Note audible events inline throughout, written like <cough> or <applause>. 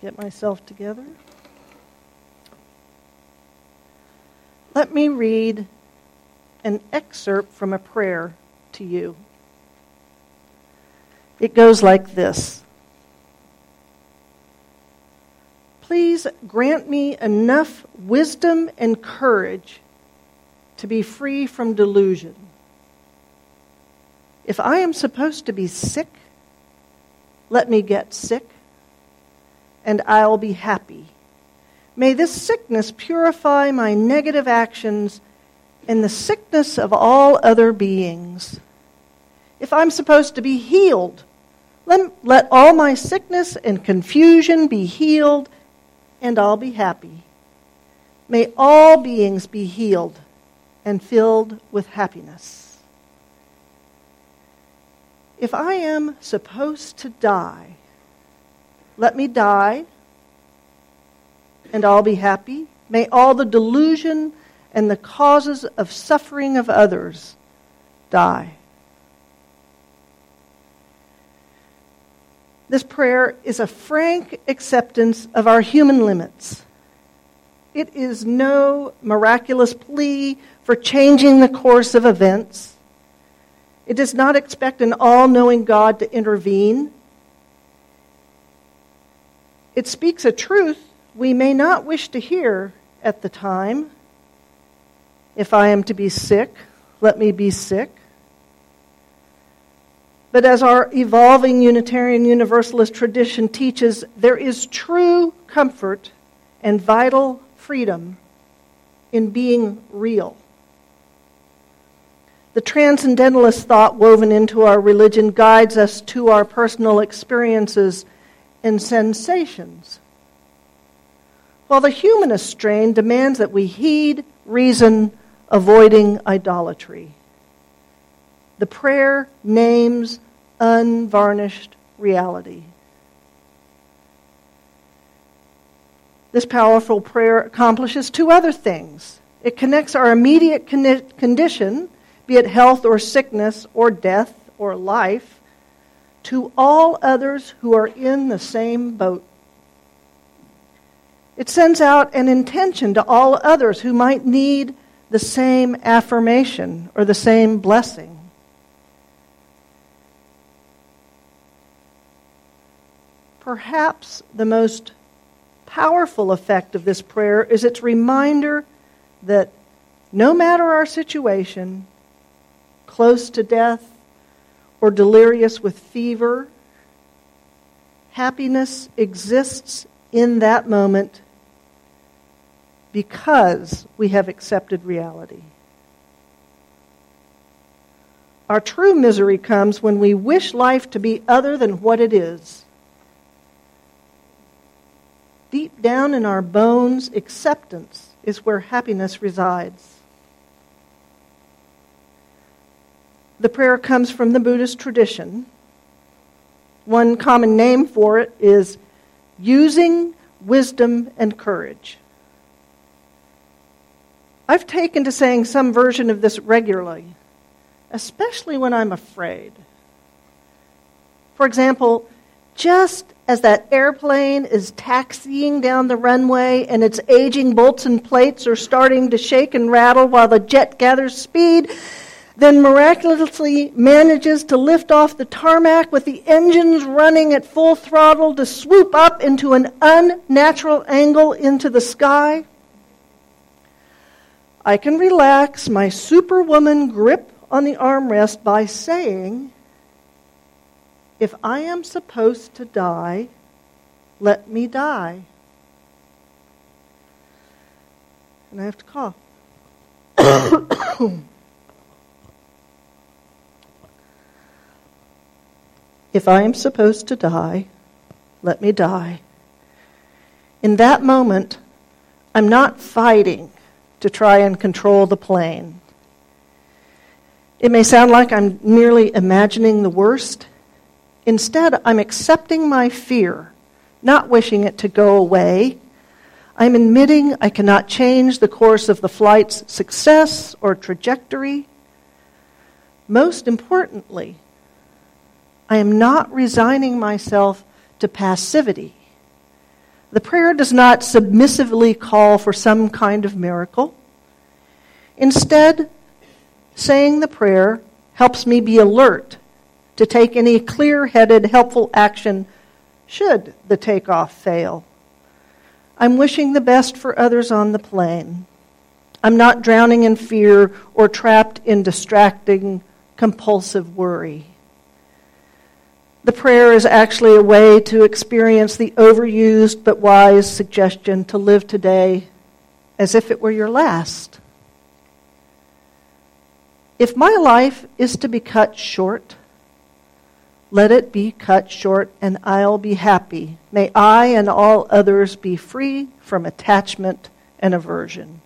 get myself together. Let me read an excerpt from a prayer to you. It goes like this Please grant me enough wisdom and courage to be free from delusion. If I am supposed to be sick, let me get sick, and I'll be happy. May this sickness purify my negative actions and the sickness of all other beings. If I'm supposed to be healed, let, let all my sickness and confusion be healed, and I'll be happy. May all beings be healed and filled with happiness. If I am supposed to die, let me die, and I'll be happy. May all the delusion and the causes of suffering of others die. This prayer is a frank acceptance of our human limits. It is no miraculous plea for changing the course of events. It does not expect an all knowing God to intervene. It speaks a truth we may not wish to hear at the time. If I am to be sick, let me be sick. But as our evolving Unitarian Universalist tradition teaches, there is true comfort and vital freedom in being real. The transcendentalist thought woven into our religion guides us to our personal experiences and sensations. While the humanist strain demands that we heed reason, avoiding idolatry. The prayer names unvarnished reality. This powerful prayer accomplishes two other things. It connects our immediate condition, be it health or sickness or death or life, to all others who are in the same boat. It sends out an intention to all others who might need the same affirmation or the same blessing. Perhaps the most powerful effect of this prayer is its reminder that no matter our situation, close to death or delirious with fever, happiness exists in that moment because we have accepted reality. Our true misery comes when we wish life to be other than what it is. Deep down in our bones, acceptance is where happiness resides. The prayer comes from the Buddhist tradition. One common name for it is using wisdom and courage. I've taken to saying some version of this regularly, especially when I'm afraid. For example, just as that airplane is taxiing down the runway and its aging bolts and plates are starting to shake and rattle while the jet gathers speed, then miraculously manages to lift off the tarmac with the engines running at full throttle to swoop up into an unnatural angle into the sky. I can relax my superwoman grip on the armrest by saying, if I am supposed to die, let me die. And I have to cough. <coughs> <coughs> <coughs> if I am supposed to die, let me die. In that moment, I'm not fighting to try and control the plane. It may sound like I'm merely imagining the worst. Instead, I'm accepting my fear, not wishing it to go away. I'm admitting I cannot change the course of the flight's success or trajectory. Most importantly, I am not resigning myself to passivity. The prayer does not submissively call for some kind of miracle. Instead, saying the prayer helps me be alert to take any clear headed, helpful action should the takeoff fail. I'm wishing the best for others on the plane. I'm not drowning in fear or trapped in distracting, compulsive worry. The prayer is actually a way to experience the overused but wise suggestion to live today as if it were your last. If my life is to be cut short, let it be cut short, and I'll be happy. May I and all others be free from attachment and aversion.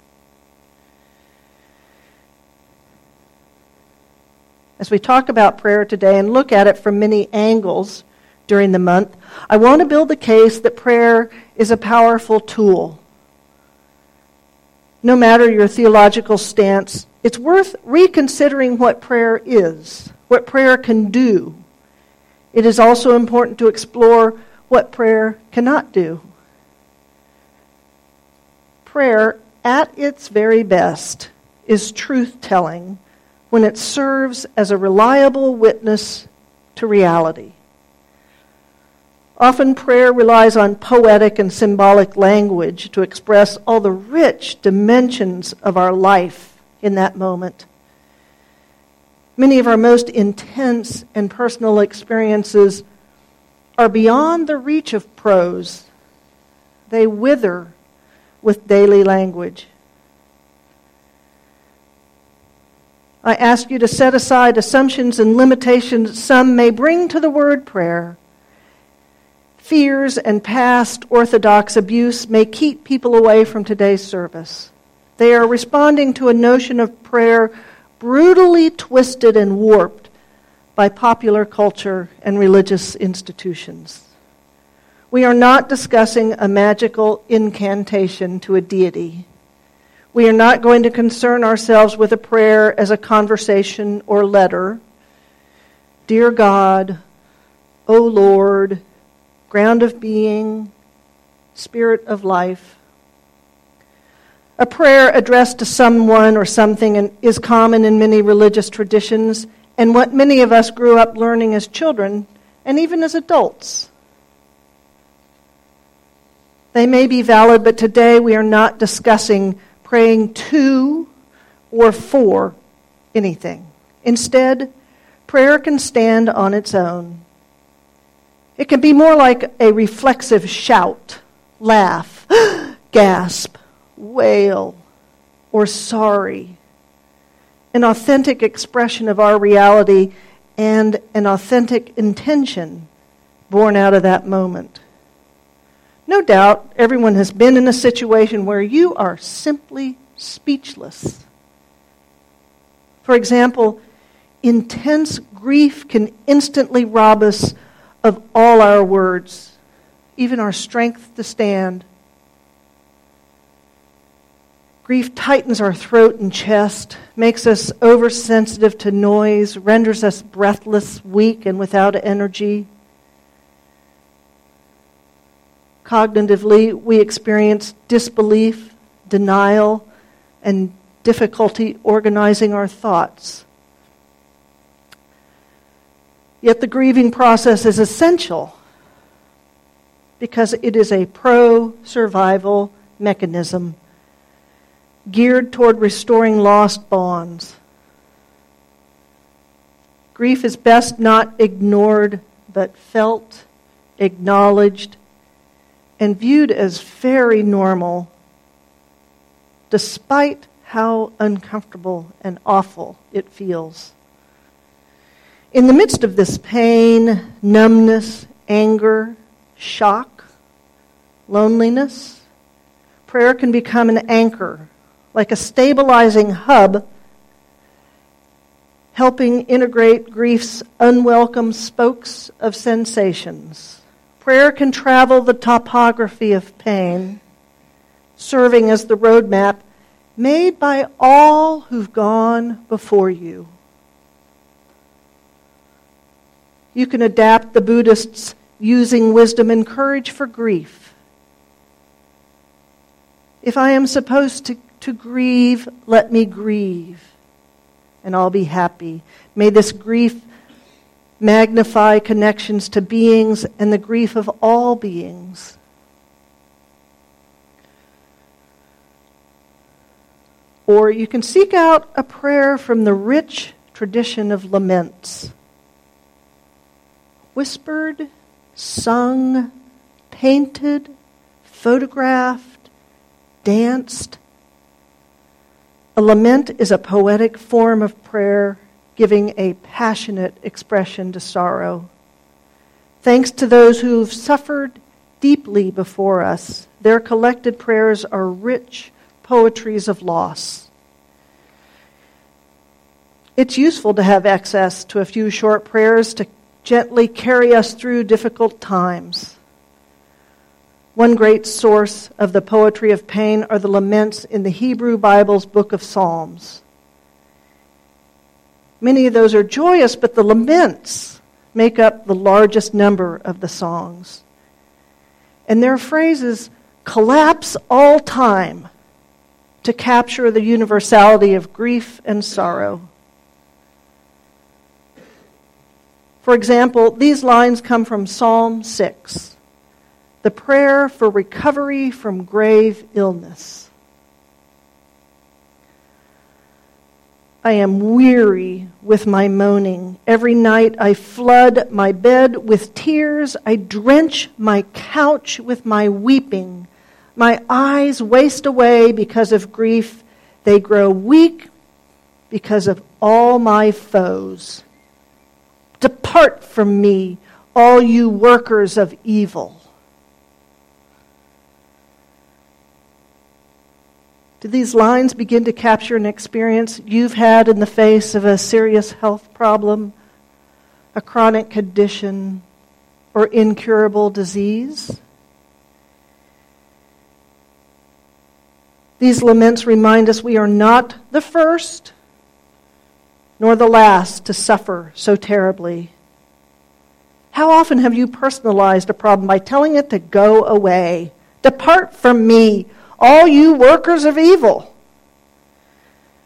As we talk about prayer today and look at it from many angles during the month, I want to build the case that prayer is a powerful tool. No matter your theological stance, it's worth reconsidering what prayer is, what prayer can do. It is also important to explore what prayer cannot do. Prayer, at its very best, is truth telling when it serves as a reliable witness to reality. Often prayer relies on poetic and symbolic language to express all the rich dimensions of our life in that moment. Many of our most intense and personal experiences are beyond the reach of prose. They wither with daily language. I ask you to set aside assumptions and limitations some may bring to the word prayer. Fears and past orthodox abuse may keep people away from today's service. They are responding to a notion of prayer brutally twisted and warped by popular culture and religious institutions. We are not discussing a magical incantation to a deity. We are not going to concern ourselves with a prayer as a conversation or letter. Dear God, O Lord, ground of being, spirit of life. A prayer addressed to someone or something is common in many religious traditions and what many of us grew up learning as children and even as adults. They may be valid, but today we are not discussing praying to or for anything. Instead, prayer can stand on its own. It can be more like a reflexive shout, laugh, <gasps> gasp, wail, or sorry. An authentic expression of our reality and an authentic intention born out of that moment. No doubt everyone has been in a situation where you are simply speechless. For example, intense grief can instantly rob us of all our words, even our strength to stand. Grief tightens our throat and chest, makes us oversensitive to noise, renders us breathless, weak, and without energy. Cognitively, we experience disbelief, denial, and difficulty organizing our thoughts. Yet the grieving process is essential because it is a pro survival mechanism geared toward restoring lost bonds. Grief is best not ignored, but felt, acknowledged, and viewed as very normal, despite how uncomfortable and awful it feels. In the midst of this pain, numbness, anger, shock, loneliness, prayer can become an anchor, like a stabilizing hub, helping integrate grief's unwelcome spokes of sensations. Prayer can travel the topography of pain, serving as the roadmap made by all who've gone before you. You can adapt the Buddhists' using wisdom and courage for grief If I am supposed to, to grieve, let me grieve, and I'll be happy. May this grief magnify connections to beings and the grief of all beings. Or you can seek out a prayer from the rich tradition of laments. Whispered, sung, painted, photographed, danced. A lament is a poetic form of prayer giving a passionate expression to sorrow. Thanks to those who've suffered deeply before us, their collected prayers are rich poetries of loss. It's useful to have access to a few short prayers to gently carry us through difficult times. One great source of the poetry of pain are the laments in the Hebrew Bible's book of Psalms. Many of those are joyous, but the laments make up the largest number of the songs. And their phrases collapse all time to capture the universality of grief and sorrow. For example, these lines come from Psalm 6, the prayer for recovery from grave illness. I am weary with my moaning. Every night I flood my bed with tears. I drench my couch with my weeping. My eyes waste away because of grief. They grow weak because of all my foes. Depart from me, all you workers of evil. Do these lines begin to capture an experience you've had in the face of a serious health problem, a chronic condition, or incurable disease? These laments remind us we are not the first nor the last to suffer so terribly. How often have you personalized a problem by telling it to go away? Depart from me, all you workers of evil.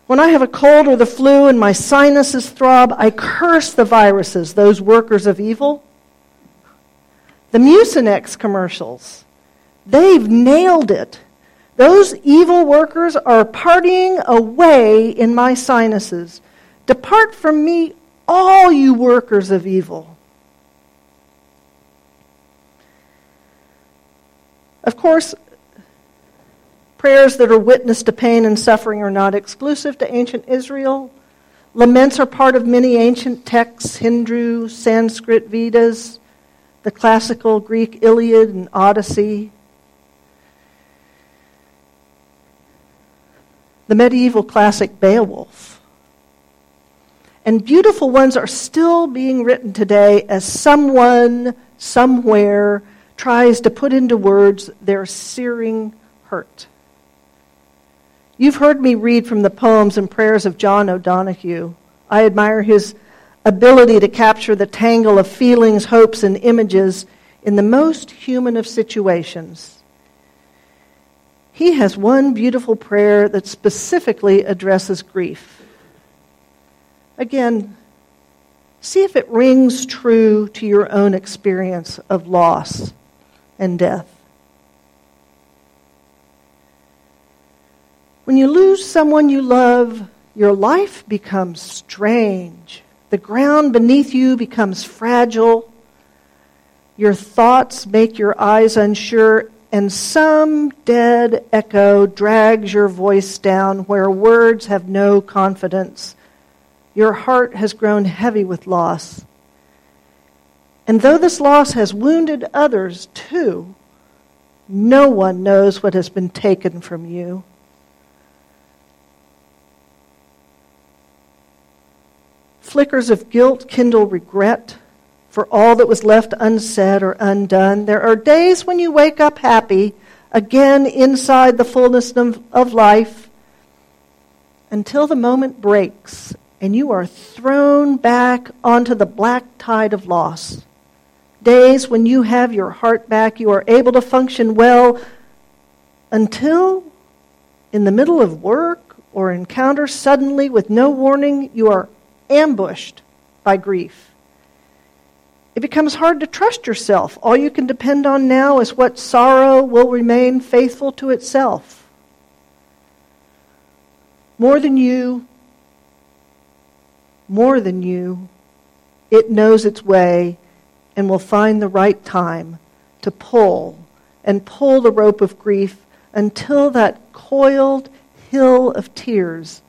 When I have a cold or the flu and my sinuses throb, I curse the viruses, those workers of evil. The Mucinex commercials, they've nailed it. Those evil workers are partying away in my sinuses. Depart from me, all you workers of evil. Of course, Prayers that are witness to pain and suffering are not exclusive to ancient Israel. Laments are part of many ancient texts Hindu, Sanskrit, Vedas, the classical Greek Iliad and Odyssey. The medieval classic Beowulf. And beautiful ones are still being written today as someone, somewhere, tries to put into words their searing hurt. You've heard me read from the poems and prayers of John O'Donohue. I admire his ability to capture the tangle of feelings, hopes, and images in the most human of situations. He has one beautiful prayer that specifically addresses grief. Again, see if it rings true to your own experience of loss and death. When you lose someone you love, your life becomes strange. The ground beneath you becomes fragile. Your thoughts make your eyes unsure, and some dead echo drags your voice down where words have no confidence. Your heart has grown heavy with loss. And though this loss has wounded others too, no one knows what has been taken from you. Flickers of guilt kindle regret for all that was left unsaid or undone. There are days when you wake up happy, again inside the fullness of life, until the moment breaks and you are thrown back onto the black tide of loss. Days when you have your heart back, you are able to function well until in the middle of work or encounter, suddenly, with no warning, you are ambushed by grief. It becomes hard to trust yourself. All you can depend on now is what sorrow will remain faithful to itself. More than you, more than you, it knows its way and will find the right time to pull and pull the rope of grief until that coiled hill of tears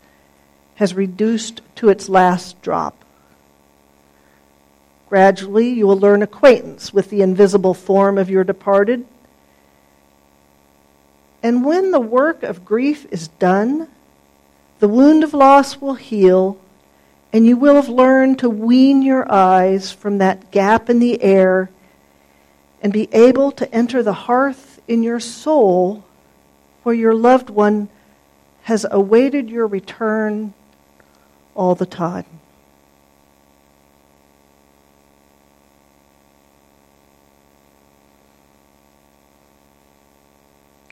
has reduced to its last drop. Gradually, you will learn acquaintance with the invisible form of your departed. And when the work of grief is done, the wound of loss will heal, and you will have learned to wean your eyes from that gap in the air and be able to enter the hearth in your soul where your loved one has awaited your return all the time.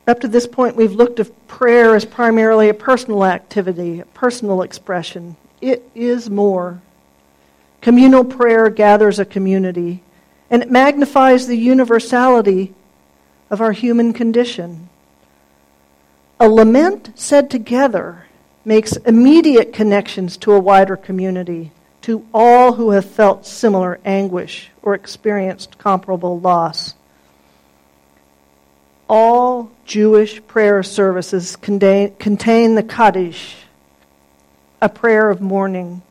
Up to this point, we've looked at prayer as primarily a personal activity, a personal expression. It is more. Communal prayer gathers a community, and it magnifies the universality of our human condition. A lament said together makes immediate connections to a wider community, to all who have felt similar anguish or experienced comparable loss all Jewish prayer services contain, contain the Kaddish, a prayer of mourning.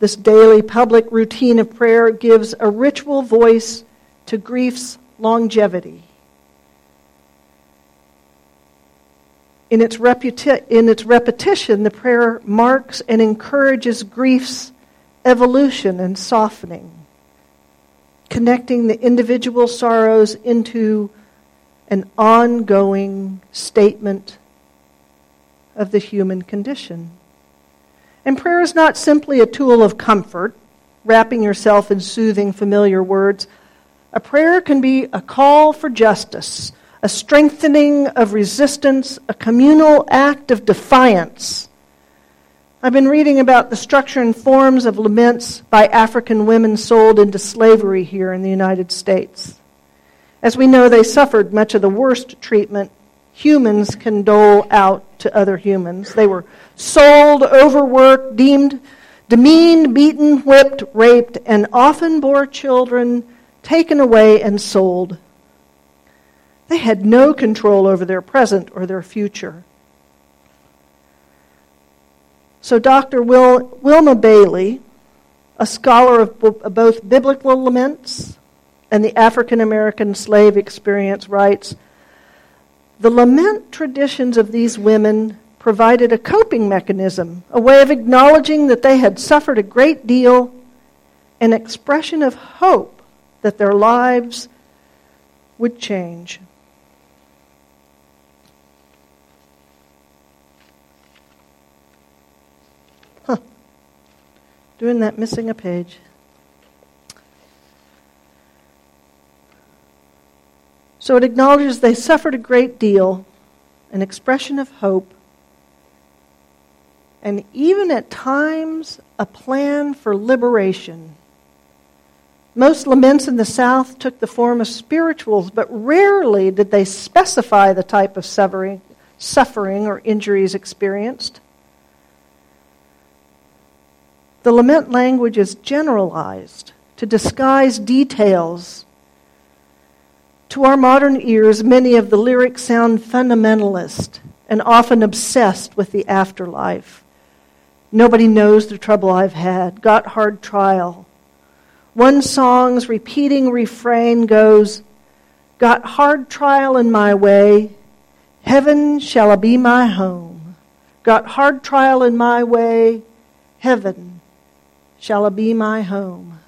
This daily public routine of prayer gives a ritual voice to grief's longevity. In its, reputi- in its repetition, the prayer marks and encourages grief's evolution and softening connecting the individual sorrows into an ongoing statement of the human condition. And prayer is not simply a tool of comfort, wrapping yourself in soothing, familiar words. A prayer can be a call for justice, a strengthening of resistance, a communal act of defiance I've been reading about the structure and forms of laments by African women sold into slavery here in the United States. As we know, they suffered much of the worst treatment humans can dole out to other humans. They were sold, overworked, deemed demeaned, beaten, whipped, raped, and often bore children taken away and sold. They had no control over their present or their future. So, Dr. Wil- Wilma Bailey, a scholar of both biblical laments and the African American slave experience, writes The lament traditions of these women provided a coping mechanism, a way of acknowledging that they had suffered a great deal, an expression of hope that their lives would change. Doing that missing a page. So it acknowledges they suffered a great deal, an expression of hope, and even at times a plan for liberation. Most laments in the South took the form of spirituals, but rarely did they specify the type of suffering, or injuries experienced. The lament language is generalized to disguise details. To our modern ears, many of the lyrics sound fundamentalist and often obsessed with the afterlife. Nobody knows the trouble I've had, got hard trial. One song's repeating refrain goes, Got hard trial in my way, heaven shall be my home. Got hard trial in my way, heaven shall be my home.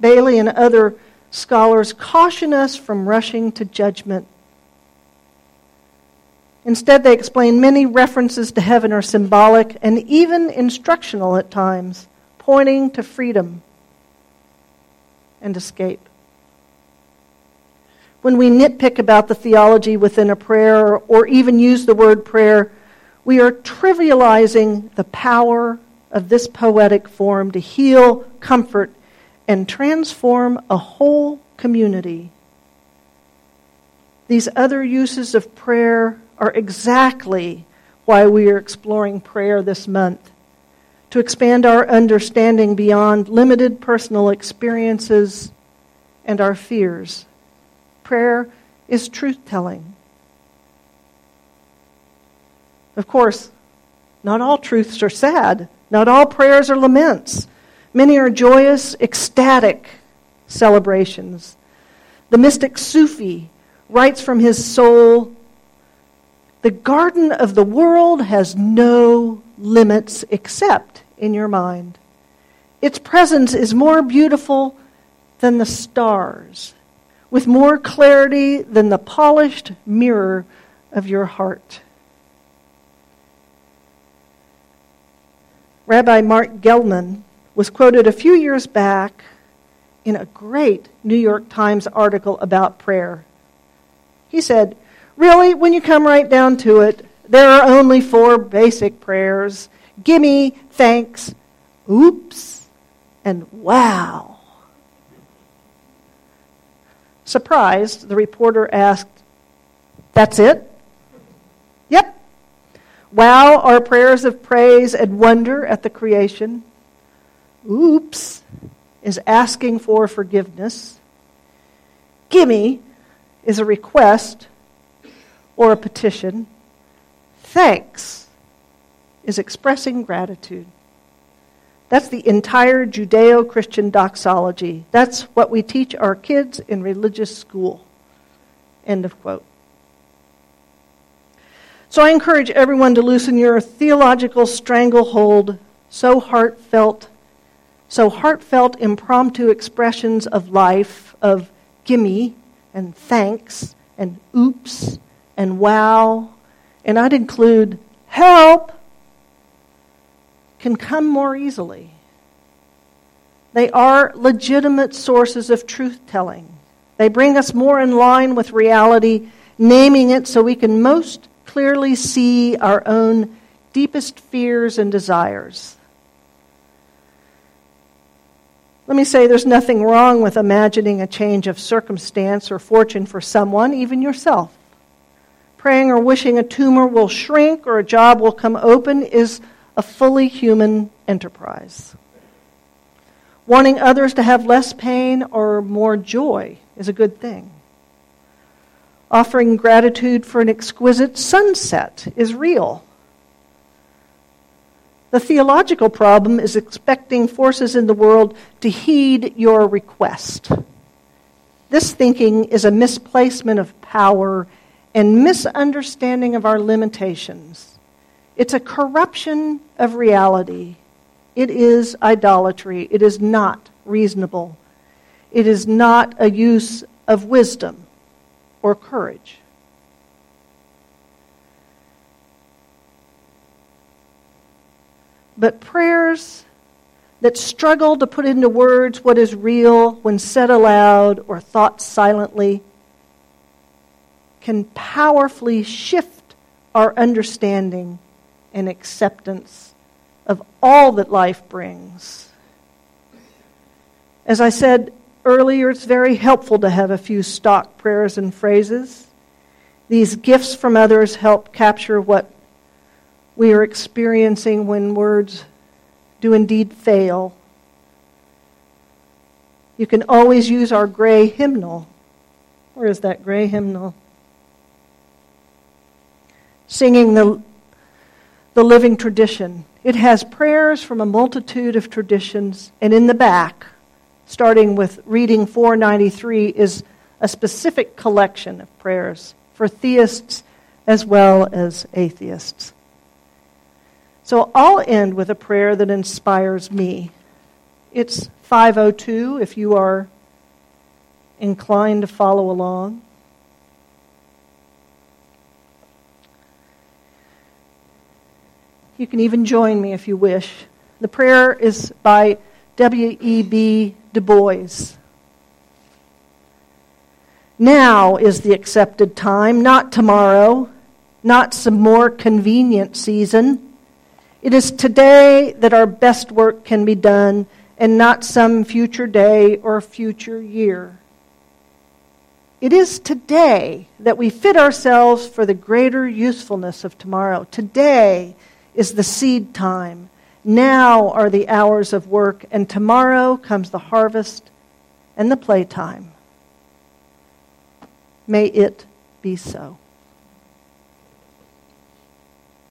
Bailey and other scholars caution us from rushing to judgment. Instead, they explain many references to heaven are symbolic and even instructional at times, pointing to freedom and escape. when we nitpick about the theology within a prayer or even use the word prayer, we are trivializing the power of this poetic form to heal, comfort, and transform a whole community. These other uses of prayer are exactly why we are exploring prayer this month to expand our understanding beyond limited personal experiences and our fears. Prayer is truth telling. Of course, not all truths are sad. Not all prayers are laments. Many are joyous, ecstatic celebrations. The mystic Sufi writes from his soul The garden of the world has no limits except in your mind. Its presence is more beautiful than the stars, with more clarity than the polished mirror of your heart. Rabbi Marc Gellman was quoted a few years back in a great New York Times article about prayer. He said, Really, when you come right down to it, there are only four basic prayers gimme, thanks, oops, and wow. Surprised, the reporter asked, That's it? Wow our prayers of praise and wonder at the creation. Oops is asking for forgiveness. Gimme is a request or a petition. Thanks is expressing gratitude. That's the entire Judeo Christian doxology. That's what we teach our kids in religious school. End of quote. So I encourage everyone to loosen your theological stranglehold, so heartfelt, so heartfelt impromptu expressions of life, of gimme and thanks and oops and wow, and I'd include help, can come more easily. They are legitimate sources of truth telling. They bring us more in line with reality, naming it so we can most clearly see our own deepest fears and desires. Let me say there's nothing wrong with imagining a change of circumstance or fortune for someone, even yourself. Praying or wishing a tumor will shrink or a job will come open is a fully human enterprise. Wanting others to have less pain or more joy is a good thing. Offering gratitude for an exquisite sunset is real. The theological problem is expecting forces in the world to heed your request. This thinking is a misplacement of power and misunderstanding of our limitations. It's a corruption of reality. It is idolatry. It is not reasonable. It is not a use of wisdom or courage. But prayers that struggle to put into words what is real when said aloud or thought silently can powerfully shift our understanding and acceptance of all that life brings. As I said earlier, it's very helpful to have a few stock prayers and phrases. These gifts from others help capture what we are experiencing when words do indeed fail. You can always use our gray hymnal. Where is that gray hymnal? Singing the, the living tradition. It has prayers from a multitude of traditions, and in the back, starting with reading 493, is a specific collection of prayers for theists as well as atheists. So I'll end with a prayer that inspires me. It's 502 if you are inclined to follow along. You can even join me if you wish. The prayer is by W.E.B. Du Bois. Now is the accepted time, not tomorrow, not some more convenient season. It is today that our best work can be done and not some future day or future year. It is today that we fit ourselves for the greater usefulness of tomorrow. Today is the seed time. Now are the hours of work, and tomorrow comes the harvest and the playtime. May it be so.